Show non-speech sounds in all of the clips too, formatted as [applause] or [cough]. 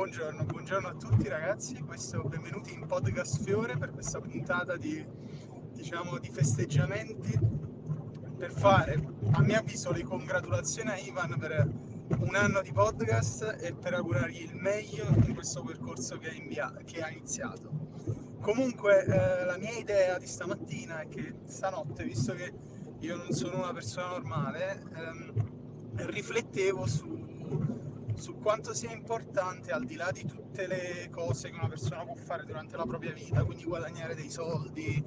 buongiorno, buongiorno a tutti ragazzi, questo, benvenuti in Podcast Fiore per questa puntata di, diciamo, di festeggiamenti per fare, a mio avviso, le congratulazioni a Ivan per un anno di podcast e per augurargli il meglio in questo percorso che ha, invia- che ha iniziato. Comunque eh, la mia idea di stamattina è che stanotte, visto che io non sono una persona normale, ehm, riflettevo su, su quanto sia importante, al di là di tutte le cose che una persona può fare durante la propria vita, quindi guadagnare dei soldi,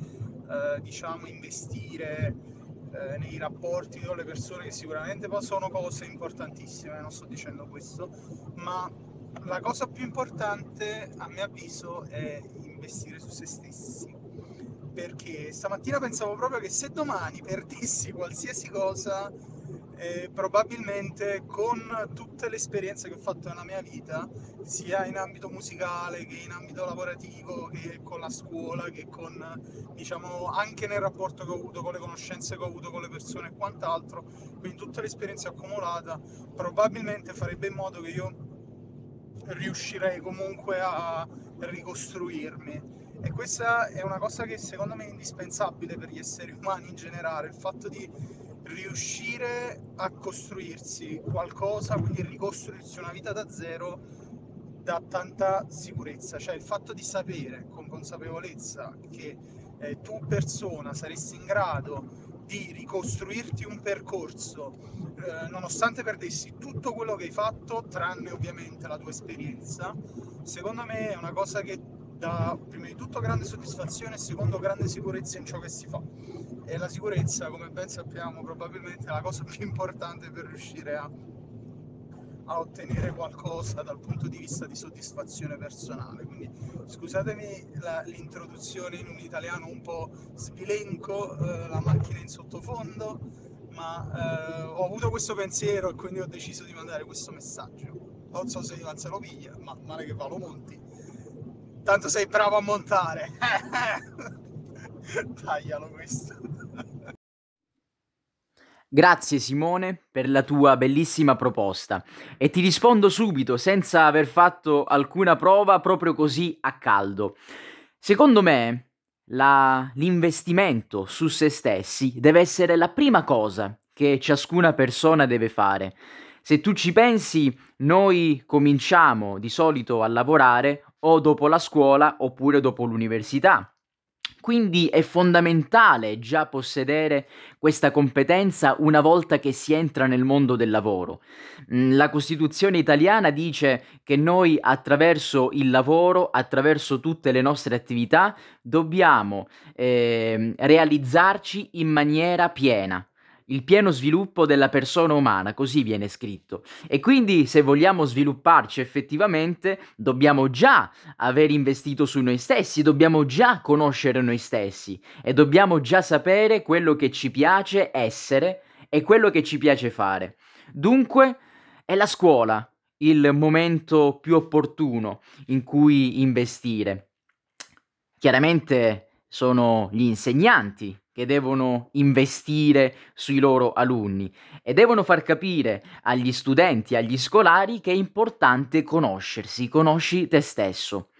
eh, diciamo investire eh, nei rapporti con le persone, che sicuramente sono cose importantissime, non sto dicendo questo, ma la cosa più importante a mio avviso è investire su se stessi. Perché stamattina pensavo proprio che se domani perdessi qualsiasi cosa eh, probabilmente con tutte le esperienze che ho fatto nella mia vita sia in ambito musicale che in ambito lavorativo che con la scuola che con diciamo anche nel rapporto che ho avuto con le conoscenze che ho avuto con le persone e quant'altro quindi tutte le esperienze accumulate probabilmente farebbe in modo che io riuscirei comunque a ricostruirmi. E questa è una cosa che secondo me è indispensabile per gli esseri umani in generale, il fatto di riuscire a costruirsi qualcosa, quindi ricostruirsi una vita da zero, dà tanta sicurezza, cioè il fatto di sapere con consapevolezza che eh, tu persona saresti in grado di ricostruirti un percorso eh, nonostante perdessi tutto quello che hai fatto, tranne ovviamente la tua esperienza, secondo me è una cosa che dà prima di tutto grande soddisfazione e secondo grande sicurezza in ciò che si fa. E la sicurezza, come ben sappiamo, probabilmente è la cosa [laughs] più importante per riuscire a, a ottenere qualcosa dal punto di vista di soddisfazione personale. Quindi scusatemi la, l'introduzione in un italiano un po' sbilenco, eh, la macchina in sottofondo, ma eh, ho avuto questo pensiero e quindi ho deciso di mandare questo messaggio. Non so se Ivan se lo piglia, ma male che va lo monti. Tanto sei bravo a montare. [laughs] Taglialo questo. Grazie Simone per la tua bellissima proposta e ti rispondo subito senza aver fatto alcuna prova proprio così a caldo. Secondo me la, l'investimento su se stessi deve essere la prima cosa che ciascuna persona deve fare. Se tu ci pensi, noi cominciamo di solito a lavorare o dopo la scuola oppure dopo l'università. Quindi è fondamentale già possedere questa competenza una volta che si entra nel mondo del lavoro. Mm, la Costituzione italiana dice che noi attraverso il lavoro, attraverso tutte le nostre attività, dobbiamo eh, realizzarci in maniera piena il pieno sviluppo della persona umana, così viene scritto. E quindi se vogliamo svilupparci effettivamente, dobbiamo già aver investito su noi stessi, dobbiamo già conoscere noi stessi e dobbiamo già sapere quello che ci piace essere e quello che ci piace fare. Dunque è la scuola il momento più opportuno in cui investire. Chiaramente sono gli insegnanti che devono investire sui loro alunni e devono far capire agli studenti, agli scolari che è importante conoscersi, conosci te stesso.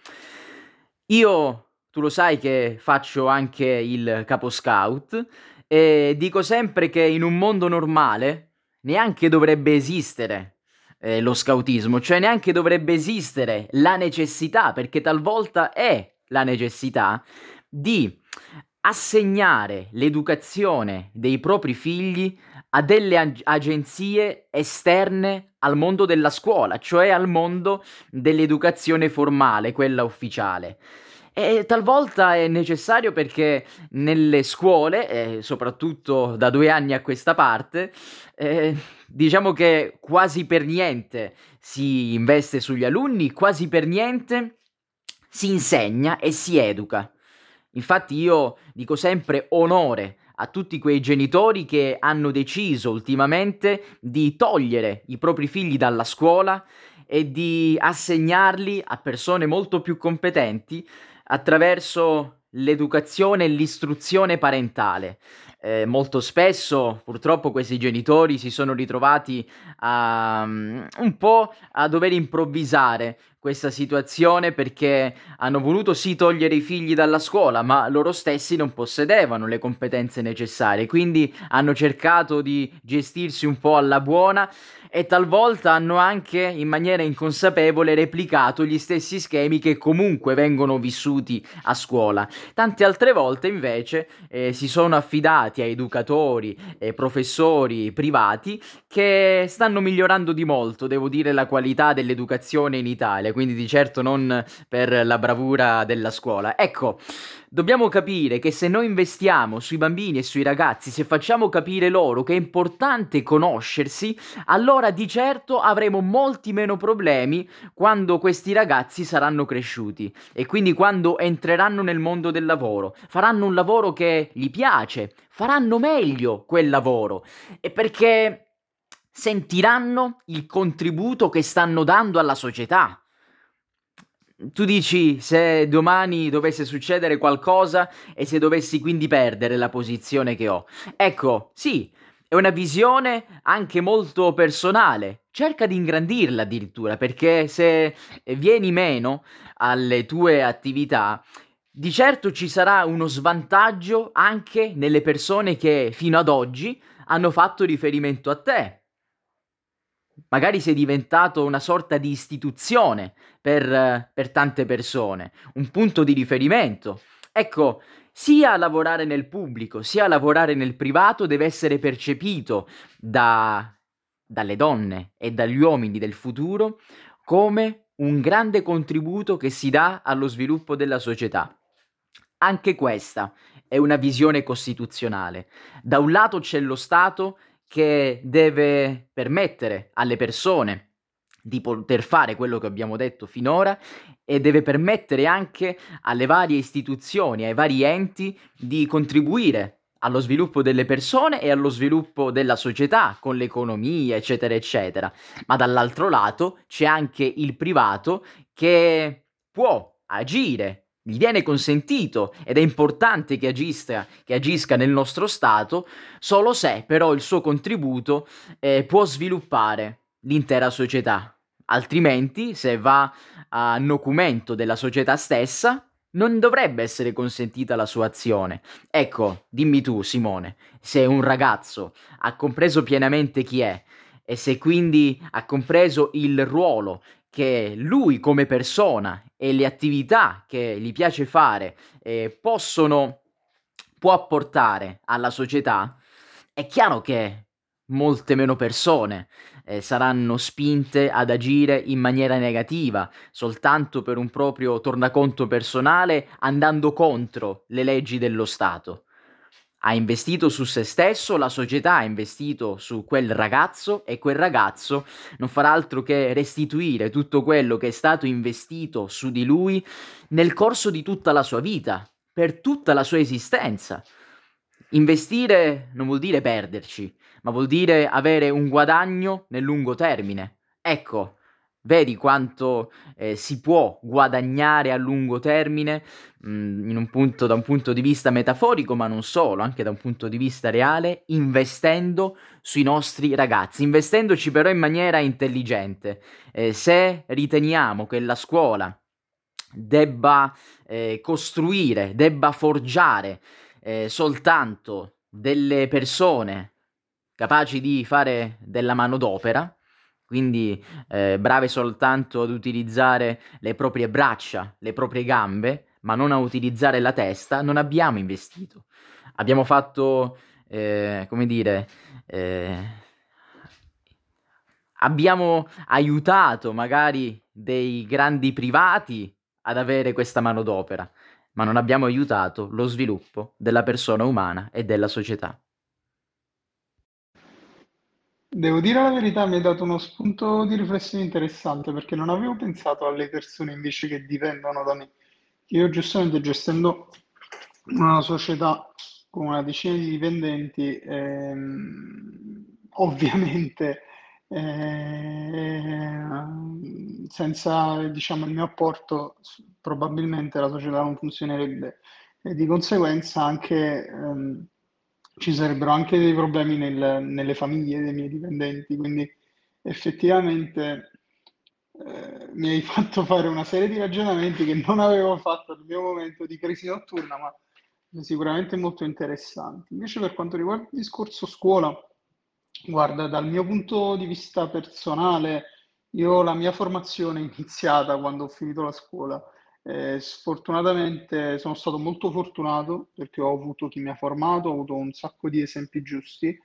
Io, tu lo sai che faccio anche il capo scout e dico sempre che in un mondo normale neanche dovrebbe esistere eh, lo scautismo, cioè neanche dovrebbe esistere la necessità, perché talvolta è la necessità di assegnare l'educazione dei propri figli a delle ag- agenzie esterne al mondo della scuola, cioè al mondo dell'educazione formale, quella ufficiale. E talvolta è necessario perché nelle scuole, eh, soprattutto da due anni a questa parte, eh, diciamo che quasi per niente si investe sugli alunni, quasi per niente si insegna e si educa. Infatti io dico sempre onore a tutti quei genitori che hanno deciso ultimamente di togliere i propri figli dalla scuola e di assegnarli a persone molto più competenti attraverso l'educazione e l'istruzione parentale. Eh, molto spesso purtroppo questi genitori si sono ritrovati a, um, un po' a dover improvvisare questa situazione perché hanno voluto sì togliere i figli dalla scuola, ma loro stessi non possedevano le competenze necessarie, quindi hanno cercato di gestirsi un po' alla buona e talvolta hanno anche in maniera inconsapevole replicato gli stessi schemi che comunque vengono vissuti a scuola. Tante altre volte invece eh, si sono affidati a educatori e professori privati che stanno migliorando di molto, devo dire, la qualità dell'educazione in Italia, quindi di certo non per la bravura della scuola. Ecco, Dobbiamo capire che se noi investiamo sui bambini e sui ragazzi, se facciamo capire loro che è importante conoscersi, allora di certo avremo molti meno problemi quando questi ragazzi saranno cresciuti e quindi quando entreranno nel mondo del lavoro, faranno un lavoro che gli piace, faranno meglio quel lavoro e perché sentiranno il contributo che stanno dando alla società tu dici se domani dovesse succedere qualcosa e se dovessi quindi perdere la posizione che ho. Ecco, sì, è una visione anche molto personale. Cerca di ingrandirla addirittura, perché se vieni meno alle tue attività, di certo ci sarà uno svantaggio anche nelle persone che fino ad oggi hanno fatto riferimento a te. Magari sei diventato una sorta di istituzione per, per tante persone, un punto di riferimento. Ecco, sia lavorare nel pubblico, sia lavorare nel privato deve essere percepito da, dalle donne e dagli uomini del futuro come un grande contributo che si dà allo sviluppo della società. Anche questa è una visione costituzionale. Da un lato c'è lo Stato che deve permettere alle persone di poter fare quello che abbiamo detto finora e deve permettere anche alle varie istituzioni, ai vari enti di contribuire allo sviluppo delle persone e allo sviluppo della società con l'economia, eccetera, eccetera. Ma dall'altro lato c'è anche il privato che può agire gli viene consentito ed è importante che agisca, che agisca nel nostro Stato, solo se però il suo contributo eh, può sviluppare l'intera società. Altrimenti, se va a nocumento della società stessa, non dovrebbe essere consentita la sua azione. Ecco, dimmi tu, Simone, se un ragazzo ha compreso pienamente chi è e se quindi ha compreso il ruolo che lui come persona e le attività che gli piace fare eh, possono può apportare alla società, è chiaro che molte meno persone eh, saranno spinte ad agire in maniera negativa soltanto per un proprio tornaconto personale andando contro le leggi dello Stato ha investito su se stesso, la società ha investito su quel ragazzo e quel ragazzo non farà altro che restituire tutto quello che è stato investito su di lui nel corso di tutta la sua vita, per tutta la sua esistenza. Investire non vuol dire perderci, ma vuol dire avere un guadagno nel lungo termine. Ecco, Vedi quanto eh, si può guadagnare a lungo termine mh, mm, un punto, da un punto di vista metaforico, ma non solo, anche da un punto di vista reale, investendo sui nostri ragazzi, investendoci però in maniera intelligente. Eh, se riteniamo che la scuola debba eh, costruire, debba forgiare eh, soltanto delle persone capaci di fare della manodopera, quindi eh, brave soltanto ad utilizzare le proprie braccia, le proprie gambe, ma non a utilizzare la testa, non abbiamo investito. Abbiamo fatto, eh, come dire, eh, abbiamo aiutato magari dei grandi privati ad avere questa manodopera, ma non abbiamo aiutato lo sviluppo della persona umana e della società. Devo dire la verità, mi hai dato uno spunto di riflessione interessante perché non avevo pensato alle persone invece che dipendono da me. Io giustamente gestendo una società con una decina di dipendenti, ehm, [laughs] ovviamente eh, senza diciamo, il mio apporto probabilmente la società non funzionerebbe e di conseguenza anche ehm, ci sarebbero anche dei problemi nel- nelle famiglie dei miei dipendenti, quindi effettivamente eh, mi hai [laughs] fatto fare una serie di ragionamenti che non avevo fatto nel mio momento di crisi notturna, ma sicuramente molto interessanti. Invece per quanto riguarda il discorso scuola, guarda, dal mio punto di vista personale, io la mia formazione è iniziata quando ho finito la scuola. Eh, sfortunatamente sono stato molto fortunato perché ho avuto chi mi ha formato, ho avuto un sacco di esempi giusti,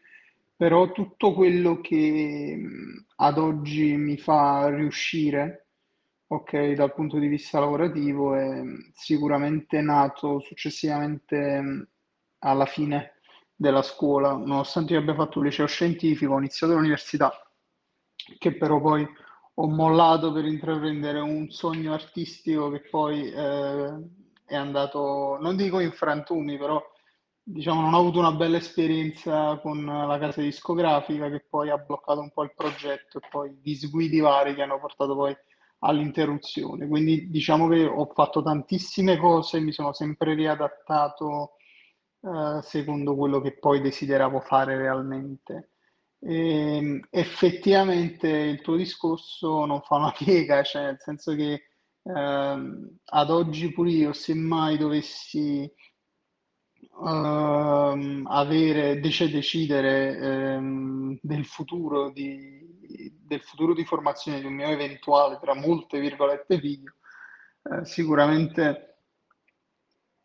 però tutto quello che ad oggi mi fa riuscire, ok, dal punto di vista lavorativo è sicuramente nato successivamente alla fine della scuola, nonostante io abbia fatto un liceo scientifico, ho iniziato l'università, che però poi ho mollato per intraprendere un sogno artistico che poi eh, è andato, non dico in frantumi, però diciamo non ho avuto una bella esperienza con la casa discografica che poi ha bloccato un po' il progetto e poi disguidi vari che hanno portato poi all'interruzione. Quindi diciamo che ho fatto tantissime cose, mi sono sempre riadattato eh, secondo quello che poi desideravo fare realmente. E, effettivamente il tuo discorso non fa una piega, cioè nel senso che ehm, ad oggi pure io, se mai dovessi ehm, avere, dec- decidere ehm, del futuro di, del futuro di formazione di un mio eventuale, tra molte virgolette, figlio, eh, sicuramente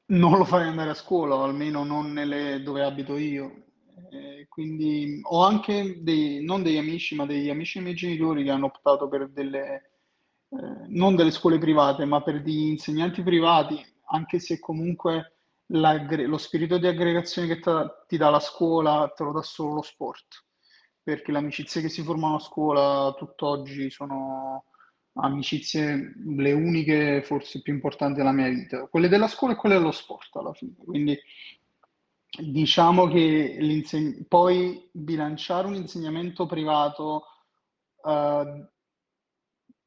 non lo farei andare a scuola, o almeno non nelle dove abito io. Eh, quindi ho anche dei, non degli amici, ma degli amici dei miei genitori che hanno optato per delle, eh, non delle scuole private, ma per degli insegnanti privati, anche se comunque lo spirito di aggregazione che ti dà la scuola te lo dà solo lo sport, perché le amicizie che si formano a scuola tutt'oggi sono amicizie le uniche forse più importanti della mia vita, quelle della scuola e quelle dello sport alla fine. Quindi diciamo che poi bilanciare un insegnamento privato eh,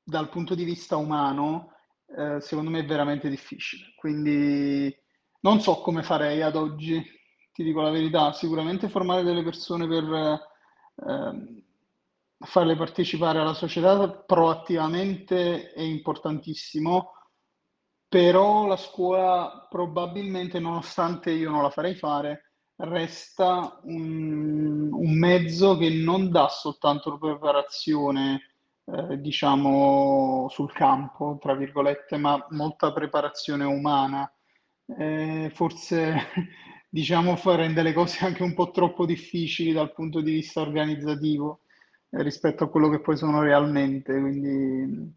dal punto di vista umano, eh, secondo me è veramente difficile. Quindi non so come farei ad oggi, ti dico la verità. Sicuramente formare delle persone per ehm, farle partecipare alla società proattivamente è importantissimo, però la scuola probabilmente, nonostante io non la farei fare, resta un, un mezzo che non dà soltanto preparazione, eh, diciamo, sul campo, tra virgolette, ma molta preparazione umana. Eh, forse, [laughs] diciamo, rende le cose anche un po' troppo difficili dal punto di vista organizzativo eh, rispetto a quello che poi sono realmente, quindi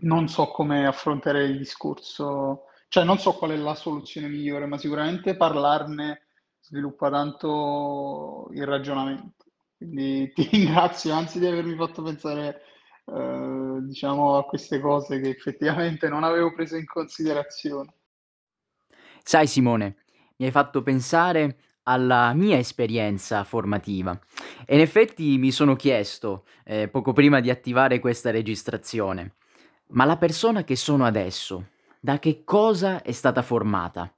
non so come affrontare il discorso, cioè non so qual è la soluzione migliore, ma sicuramente parlarne sviluppa tanto il ragionamento. Quindi [laughs] ti ringrazio, anzi di avermi fatto pensare, eh, diciamo, a queste cose che effettivamente non avevo preso in considerazione. Sai Simone, mi hai fatto pensare alla mia esperienza formativa e in effetti mi sono chiesto, eh, poco prima di attivare questa registrazione, ma la persona che sono adesso, da che cosa è stata formata?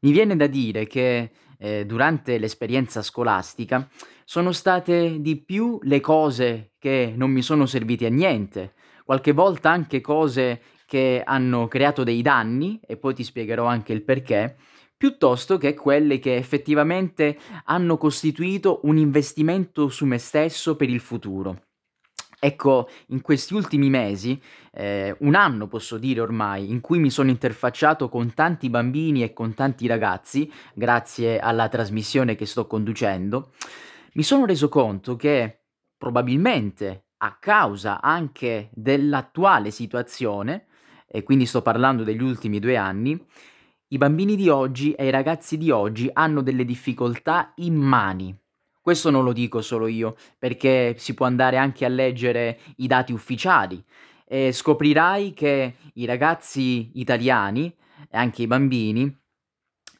Mi viene da dire che eh, durante l'esperienza scolastica sono state di più le cose che non mi sono servite a niente, qualche volta anche cose che hanno creato dei danni, e poi ti spiegherò anche il perché, piuttosto che quelle che effettivamente hanno costituito un investimento su me stesso per il futuro. Ecco, in questi ultimi mesi, eh, un anno posso dire ormai, in cui mi sono interfacciato con tanti bambini e con tanti ragazzi, grazie alla trasmissione che sto conducendo, mi sono reso conto che probabilmente a causa anche dell'attuale situazione, e quindi sto parlando degli ultimi due anni, i bambini di oggi e i ragazzi di oggi hanno delle difficoltà immani. Questo non lo dico solo io, perché si può andare anche a leggere i dati ufficiali e scoprirai che i ragazzi italiani e anche i bambini,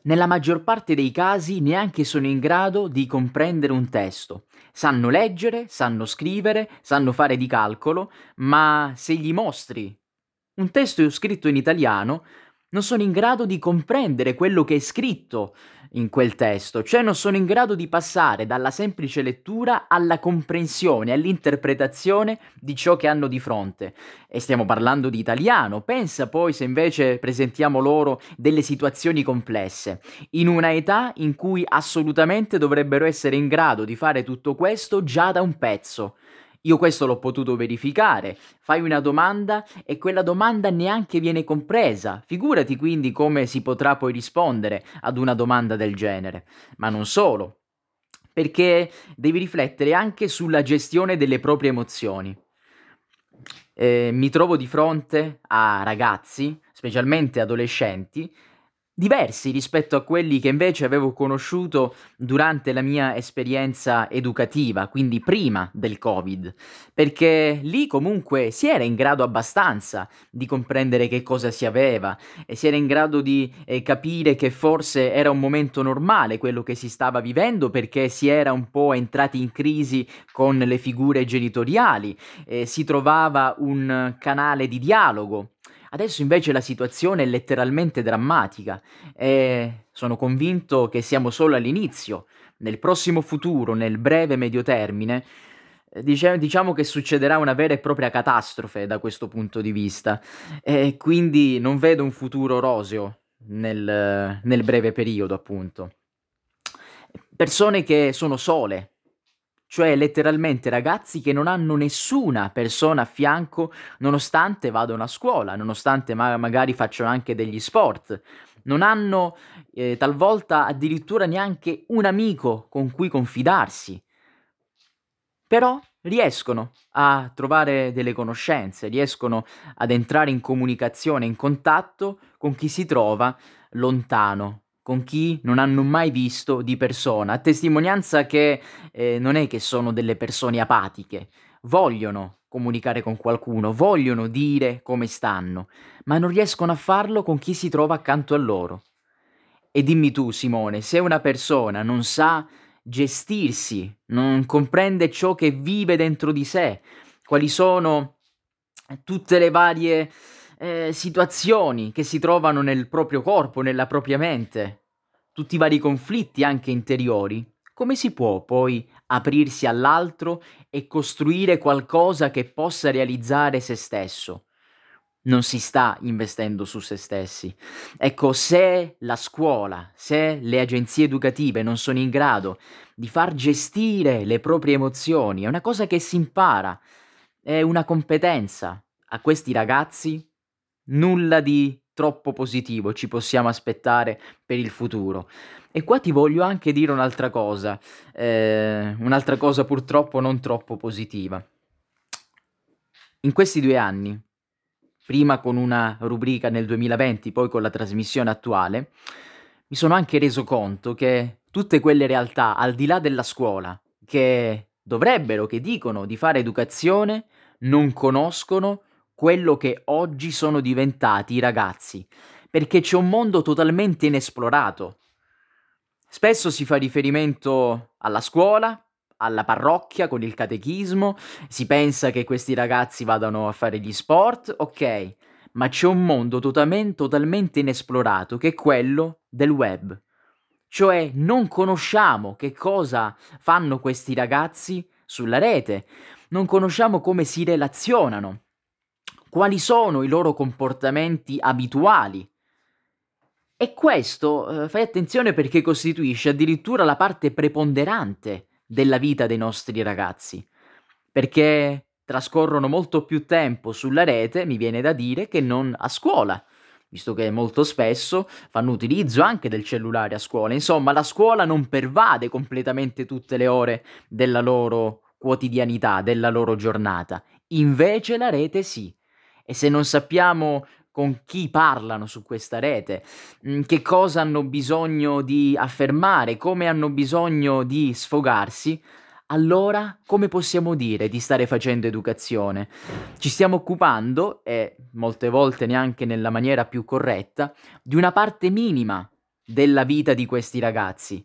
nella maggior parte dei casi neanche sono in grado di comprendere un testo. Sanno leggere, sanno scrivere, sanno fare di calcolo, ma se gli mostri un testo scritto in italiano, non sono in grado di comprendere quello che è scritto in quel testo, cioè non sono in grado di passare dalla semplice lettura alla comprensione, all'interpretazione di ciò che hanno di fronte. E stiamo parlando di italiano, pensa poi se invece presentiamo loro delle situazioni complesse, in una età in cui assolutamente dovrebbero essere in grado di fare tutto questo già da un pezzo. Io questo l'ho potuto verificare. Fai una domanda e quella domanda neanche viene compresa. Figurati quindi come si potrà poi rispondere ad una domanda del genere. Ma non solo, perché devi riflettere anche sulla gestione delle proprie emozioni. Eh, mi trovo di fronte a ragazzi, specialmente adolescenti, diversi rispetto a quelli che invece avevo conosciuto durante la mia esperienza educativa, quindi prima del Covid, perché lì comunque si era in grado abbastanza di comprendere che cosa si aveva e si era in grado di eh, capire che forse era un momento normale quello che si stava vivendo perché si era un po' entrati in crisi con le figure genitoriali, eh, si trovava un canale di dialogo Adesso invece la situazione è letteralmente drammatica e sono convinto che siamo solo all'inizio. Nel prossimo futuro, nel breve medio termine, eh, diciamo che succederà una vera e propria catastrofe da questo punto di vista e quindi non vedo un futuro roseo nel, nel breve periodo, appunto. Persone che sono sole, cioè letteralmente ragazzi che non hanno nessuna persona a fianco nonostante vadano a scuola, nonostante ma- magari facciano anche degli sport, non hanno eh, talvolta addirittura neanche un amico con cui confidarsi, però riescono a trovare delle conoscenze, riescono ad entrare in comunicazione, in contatto con chi si trova lontano, con chi non hanno mai visto di persona, a testimonianza che eh, non è che sono delle persone apatiche, vogliono comunicare con qualcuno, vogliono dire come stanno, ma non riescono a farlo con chi si trova accanto a loro. E dimmi tu, Simone, se una persona non sa gestirsi, non comprende ciò che vive dentro di sé, quali sono tutte le varie eh, situazioni che si trovano nel proprio corpo, nella propria mente, tutti i vari conflitti anche interiori, come si può poi aprirsi all'altro e costruire qualcosa che possa realizzare se stesso? Non si sta investendo su se stessi. Ecco, se la scuola, se le agenzie educative non sono in grado di far gestire le proprie emozioni, è una cosa che si impara, è una competenza. A questi ragazzi nulla di troppo positivo ci possiamo aspettare per il futuro. E qua ti voglio anche dire un'altra cosa, eh, un'altra cosa purtroppo non troppo positiva. In questi due anni, prima con una rubrica nel 2020, poi con la trasmissione attuale, mi sono anche reso conto che tutte quelle realtà al di là della scuola, che dovrebbero, che dicono di fare educazione, non conoscono quello che oggi sono diventati i ragazzi, perché c'è un mondo totalmente inesplorato. Spesso si fa riferimento alla scuola, alla parrocchia con il catechismo, si pensa che questi ragazzi vadano a fare gli sport, ok, ma c'è un mondo totalmente, totalmente inesplorato che è quello del web. Cioè non conosciamo che cosa fanno questi ragazzi sulla rete, non conosciamo come si relazionano quali sono i loro comportamenti abituali. E questo, eh, fai attenzione perché costituisce addirittura la parte preponderante della vita dei nostri ragazzi, perché trascorrono molto più tempo sulla rete, mi viene da dire, che non a scuola, visto che molto spesso fanno utilizzo anche del cellulare a scuola. Insomma, la scuola non pervade completamente tutte le ore della loro quotidianità, della loro giornata. Invece la rete sì e se non sappiamo con chi parlano su questa rete, mm, che cosa hanno bisogno di affermare, come hanno bisogno di sfogarsi, allora come possiamo dire di stare facendo educazione? Ci stiamo occupando, e molte volte neanche nella maniera più corretta, di una parte minima della vita di questi ragazzi.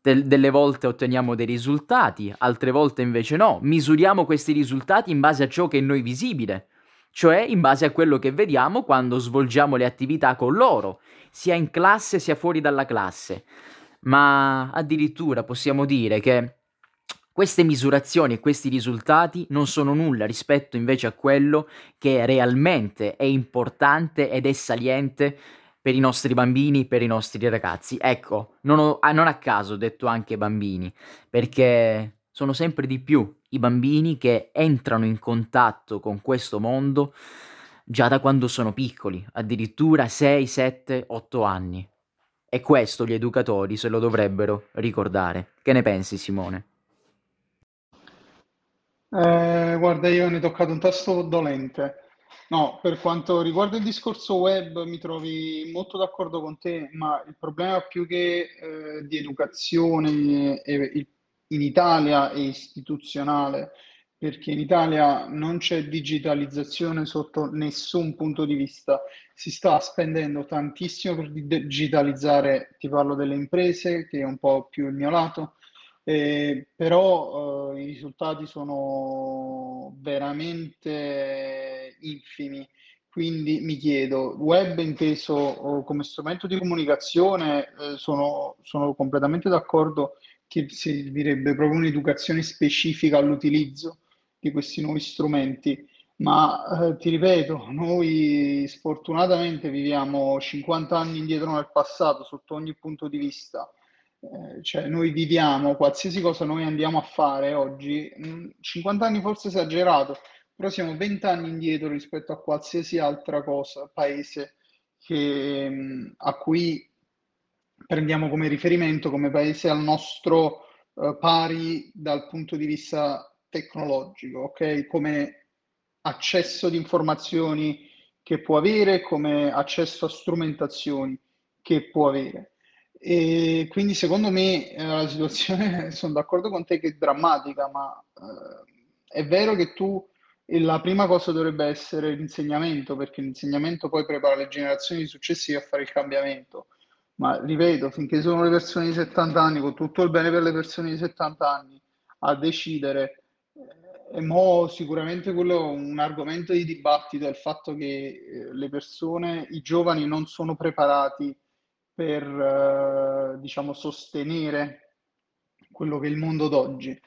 Del- delle volte otteniamo dei risultati, altre volte invece no. Misuriamo questi risultati in base a ciò che è noi visibile cioè in base a quello che vediamo quando svolgiamo le attività con loro, sia in classe sia fuori dalla classe. Ma addirittura possiamo dire che queste misurazioni e questi risultati non sono nulla rispetto invece a quello che realmente è importante ed è saliente per i nostri bambini, per i nostri ragazzi. Ecco, non, ho, ah, non a caso ho detto anche bambini, perché sono sempre di più i bambini che entrano in contatto con questo mondo già da quando sono piccoli, addirittura 6, 7, 8 anni. E questo gli educatori se lo dovrebbero ricordare. Che ne pensi Simone? Eh, guarda, io ne ho toccato un tasto dolente. No, per quanto riguarda il discorso web, mi trovi molto d'accordo con te, ma il problema più che eh, di educazione e il in Italia è istituzionale, perché in Italia non c'è digitalizzazione sotto nessun punto di vista. Si sta spendendo tantissimo per digitalizzare, ti parlo delle imprese, che è un po' più il mio lato, eh, però eh, i risultati sono veramente infimi. Quindi mi chiedo, web inteso come strumento di comunicazione, eh, sono, sono completamente d'accordo che servirebbe proprio un'educazione specifica all'utilizzo di questi nuovi strumenti. Ma eh, ti ripeto, noi sfortunatamente viviamo 50 anni indietro nel passato sotto ogni punto di vista. Eh, cioè noi viviamo qualsiasi cosa noi andiamo a fare oggi, 50 mm, anni forse esagerato, però siamo 20 anni indietro rispetto a qualsiasi altra cosa, paese che, mm, a cui prendiamo come riferimento come paese al nostro eh, pari dal punto di vista tecnologico, ok? Come accesso di informazioni che può avere, come accesso a strumentazioni che può avere. E quindi secondo me eh, la situazione, [laughs] sono d'accordo con te che è drammatica, ma eh, è vero che tu la prima cosa dovrebbe essere l'insegnamento, perché l'insegnamento poi prepara le generazioni successive a fare il cambiamento. Ma ripeto, finché sono le persone di 70 anni, con tutto il bene per le persone di 70 anni, a decidere, eh, e mo sicuramente quello è un argomento di dibattito, è il fatto che eh, le persone, i giovani non sono preparati per, eh, diciamo, sostenere quello che è il mondo d'oggi.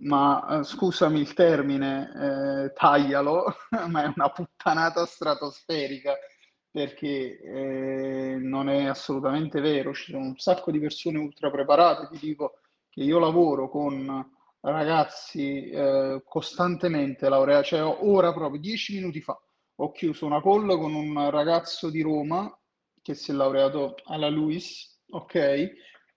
Ma eh, scusami il termine, eh, taglialo, [laughs] ma è una puttanata stratosferica perché eh, non è assolutamente vero, ci sono un sacco di persone ultra preparate, ti dico che io lavoro con ragazzi eh, costantemente laureati, cioè ora proprio dieci minuti fa ho chiuso una call con un ragazzo di Roma che si è laureato alla LUIS, ok,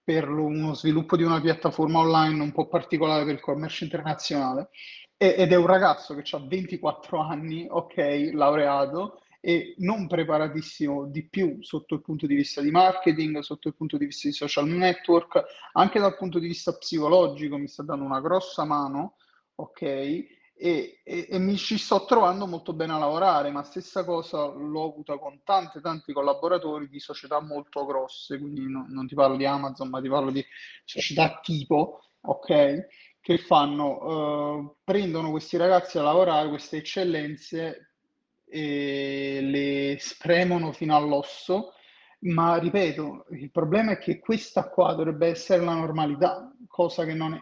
per uno sviluppo di una piattaforma online un po' particolare per il commercio internazionale. Ed è un ragazzo che ha 24 anni, ok, laureato, e non preparatissimo di più sotto il punto di vista di marketing, sotto il punto di vista di social network, anche dal punto di vista psicologico mi sta dando una grossa mano, ok? E, e, e, mi ci sto trovando molto bene a lavorare, ma stessa cosa l'ho avuta con tanti tanti collaboratori di società molto grosse, quindi no, non ti parlo di Amazon, ma ti parlo di società tipo, ok? Che fanno, eh, prendono questi ragazzi a lavorare, queste eccellenze le spremono fino all'osso, ma ripeto, il problema è che questa qua dovrebbe essere la normalità, cosa che non è.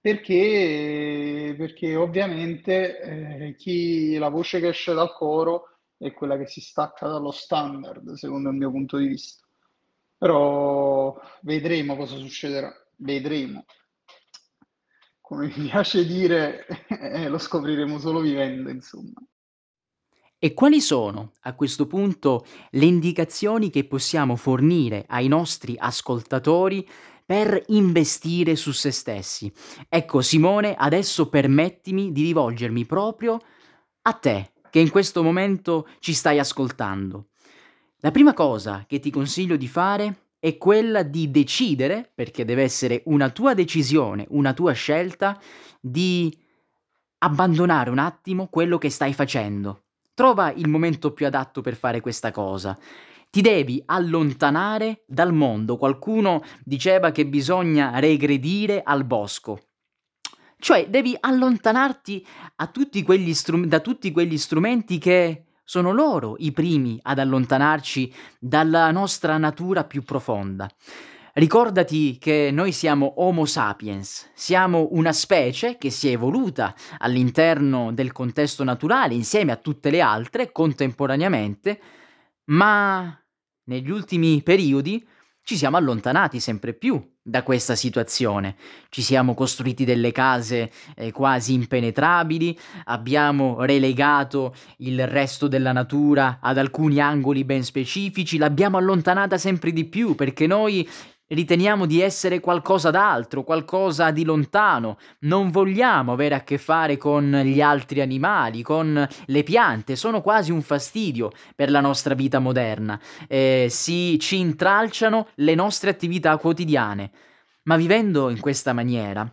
Perché, perché ovviamente eh, chi, la voce che esce dal coro è quella che si stacca dallo standard, secondo il mio punto di vista. Però vedremo cosa succederà, vedremo. Come mi piace dire, [laughs] eh, lo scopriremo solo vivendo, insomma. E quali sono, a questo punto, le indicazioni che possiamo fornire ai nostri ascoltatori per investire su se stessi? Ecco, Simone, adesso permettimi di rivolgermi proprio a te, che in questo momento ci stai ascoltando. La prima cosa che ti consiglio di fare è quella di decidere, perché deve essere una tua decisione, una tua scelta, di abbandonare un attimo quello che stai facendo Trova il momento più adatto per fare questa cosa. Ti devi allontanare dal mondo. Qualcuno diceva che bisogna regredire al bosco. Cioè devi allontanarti tutti strum- da tutti quegli strumenti che sono loro i primi ad allontanarci dalla nostra natura più profonda. Ricordati che noi siamo Homo sapiens, siamo una specie che si è evoluta all'interno del contesto naturale insieme a tutte le altre contemporaneamente, ma negli ultimi periodi ci siamo allontanati sempre più da questa situazione. Ci siamo costruiti delle case eh, quasi impenetrabili, abbiamo relegato il resto della natura ad alcuni angoli ben specifici, l'abbiamo allontanata sempre di più perché noi riteniamo di essere qualcosa d'altro, qualcosa di lontano, non vogliamo avere a che fare con gli altri animali, con le piante, sono quasi un fastidio per la nostra vita moderna, eh, si ci intralciano le nostre attività quotidiane, ma vivendo in questa maniera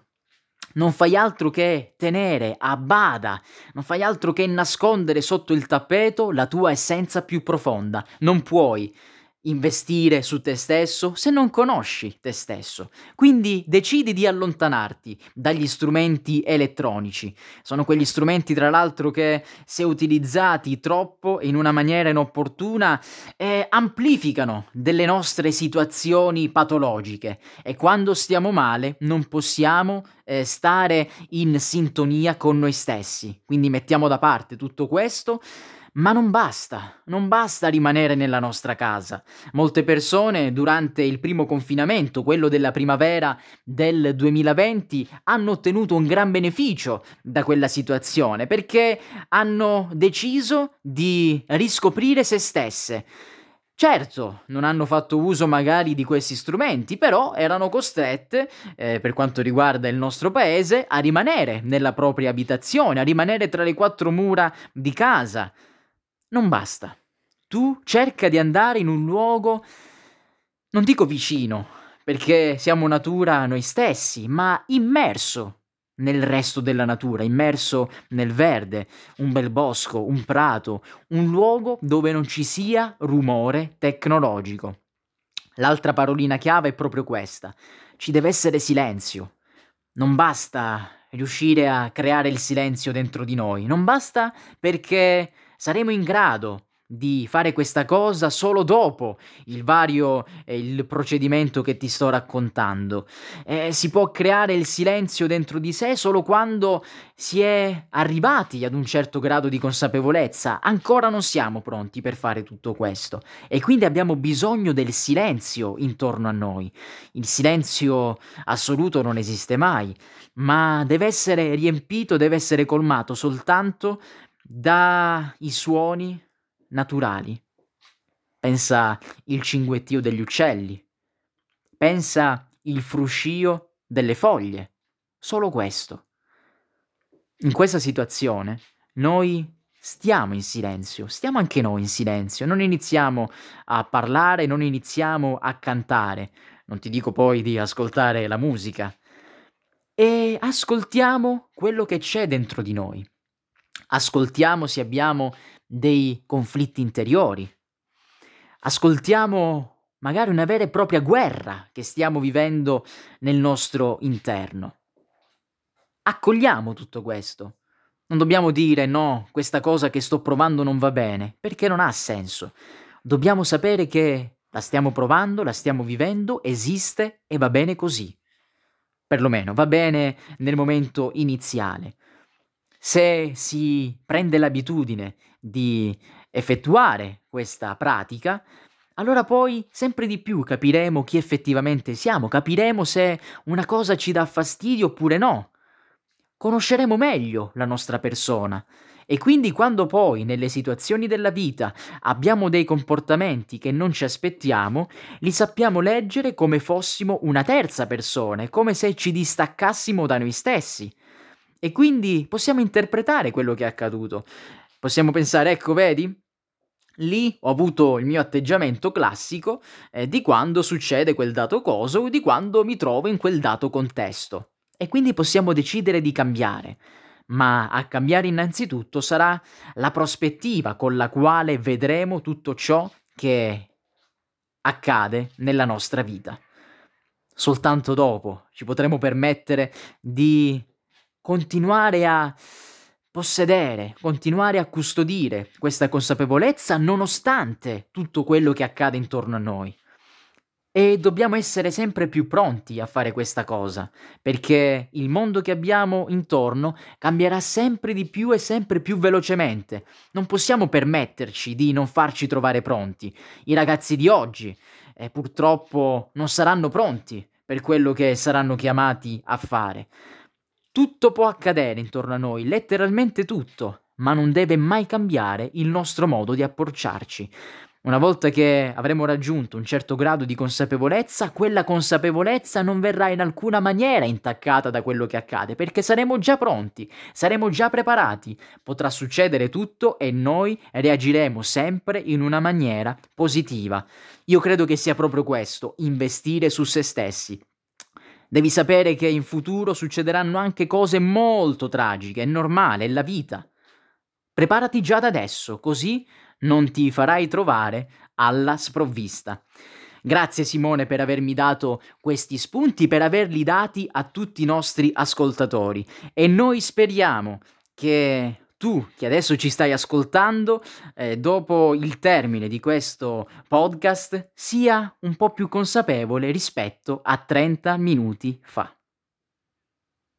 non fai altro che tenere a bada, non fai altro che nascondere sotto il tappeto la tua essenza più profonda, non puoi investire su te stesso se non conosci te stesso. Quindi decidi di allontanarti dagli strumenti elettronici. Sono quegli strumenti, tra l'altro, che se utilizzati troppo in una maniera inopportuna eh, amplificano delle nostre situazioni patologiche e quando stiamo male non possiamo eh, stare in sintonia con noi stessi. Quindi mettiamo da parte tutto questo ma non basta, non basta rimanere nella nostra casa. Molte persone durante il primo confinamento, quello della primavera del 2020, hanno ottenuto un gran beneficio da quella situazione perché hanno deciso di riscoprire se stesse. Certo, non hanno fatto uso magari di questi strumenti, però erano costrette, eh, per quanto riguarda il nostro paese, a rimanere nella propria abitazione, a rimanere tra le quattro mura di casa non basta. Tu cerca di andare in un luogo, non dico vicino, perché siamo natura noi stessi, ma immerso nel resto della natura, immerso nel verde, un bel bosco, un prato, un luogo dove non ci sia rumore tecnologico. L'altra parolina chiave è proprio questa. Ci deve essere silenzio. Non basta riuscire a creare il silenzio dentro di noi, non basta perché saremo in grado di fare questa cosa solo dopo il vario eh, il procedimento che ti sto raccontando. Eh, si può creare il silenzio dentro di sé solo quando si è arrivati ad un certo grado di consapevolezza. Ancora non siamo pronti per fare tutto questo e quindi abbiamo bisogno del silenzio intorno a noi. Il silenzio assoluto non esiste mai, ma deve essere riempito, deve essere colmato soltanto dai suoni naturali. Pensa il cinguettio degli uccelli. Pensa il fruscio delle foglie. Solo questo. In questa situazione noi stiamo in silenzio, stiamo anche noi in silenzio, non iniziamo a parlare, non iniziamo a cantare, non ti dico poi di ascoltare la musica, e ascoltiamo quello che c'è dentro di noi ascoltiamo se abbiamo dei conflitti interiori, ascoltiamo magari una vera e propria guerra che stiamo vivendo nel nostro interno. Accogliamo tutto questo. Non dobbiamo dire no, questa cosa che sto provando non va bene, perché non ha senso. Dobbiamo sapere che la stiamo provando, la stiamo vivendo, esiste e va bene così. Perlomeno va bene nel momento iniziale. Se si prende l'abitudine di effettuare questa pratica, allora poi sempre di più capiremo chi effettivamente siamo, capiremo se una cosa ci dà fastidio oppure no. Conosceremo meglio la nostra persona e quindi quando poi nelle situazioni della vita abbiamo dei comportamenti che non ci aspettiamo, li sappiamo leggere come fossimo una terza persona, come se ci distaccassimo da noi stessi. E quindi possiamo interpretare quello che è accaduto. Possiamo pensare, ecco, vedi? Lì ho avuto il mio atteggiamento classico eh, di quando succede quel dato coso o di quando mi trovo in quel dato contesto. E quindi possiamo decidere di cambiare. Ma a cambiare innanzitutto sarà la prospettiva con la quale vedremo tutto ciò che accade nella nostra vita. Soltanto dopo ci potremo permettere di continuare a possedere, continuare a custodire questa consapevolezza nonostante tutto quello che accade intorno a noi. E dobbiamo essere sempre più pronti a fare questa cosa, perché il mondo che abbiamo intorno cambierà sempre di più e sempre più velocemente. Non possiamo permetterci di non farci trovare pronti. I ragazzi di oggi eh, purtroppo non saranno pronti per quello che saranno chiamati a fare. Tutto può accadere intorno a noi, letteralmente tutto, ma non deve mai cambiare il nostro modo di approcciarci. Una volta che avremo raggiunto un certo grado di consapevolezza, quella consapevolezza non verrà in alcuna maniera intaccata da quello che accade, perché saremo già pronti, saremo già preparati, potrà succedere tutto e noi reagiremo sempre in una maniera positiva. Io credo che sia proprio questo, investire su se stessi. Devi sapere che in futuro succederanno anche cose molto tragiche, è normale, è la vita. Preparati già da adesso, così non ti farai trovare alla sprovvista. Grazie Simone per avermi dato questi spunti, per averli dati a tutti i nostri ascoltatori e noi speriamo che tu che adesso ci stai ascoltando, eh, dopo il termine di questo podcast, sia un po' più consapevole rispetto a 30 minuti fa.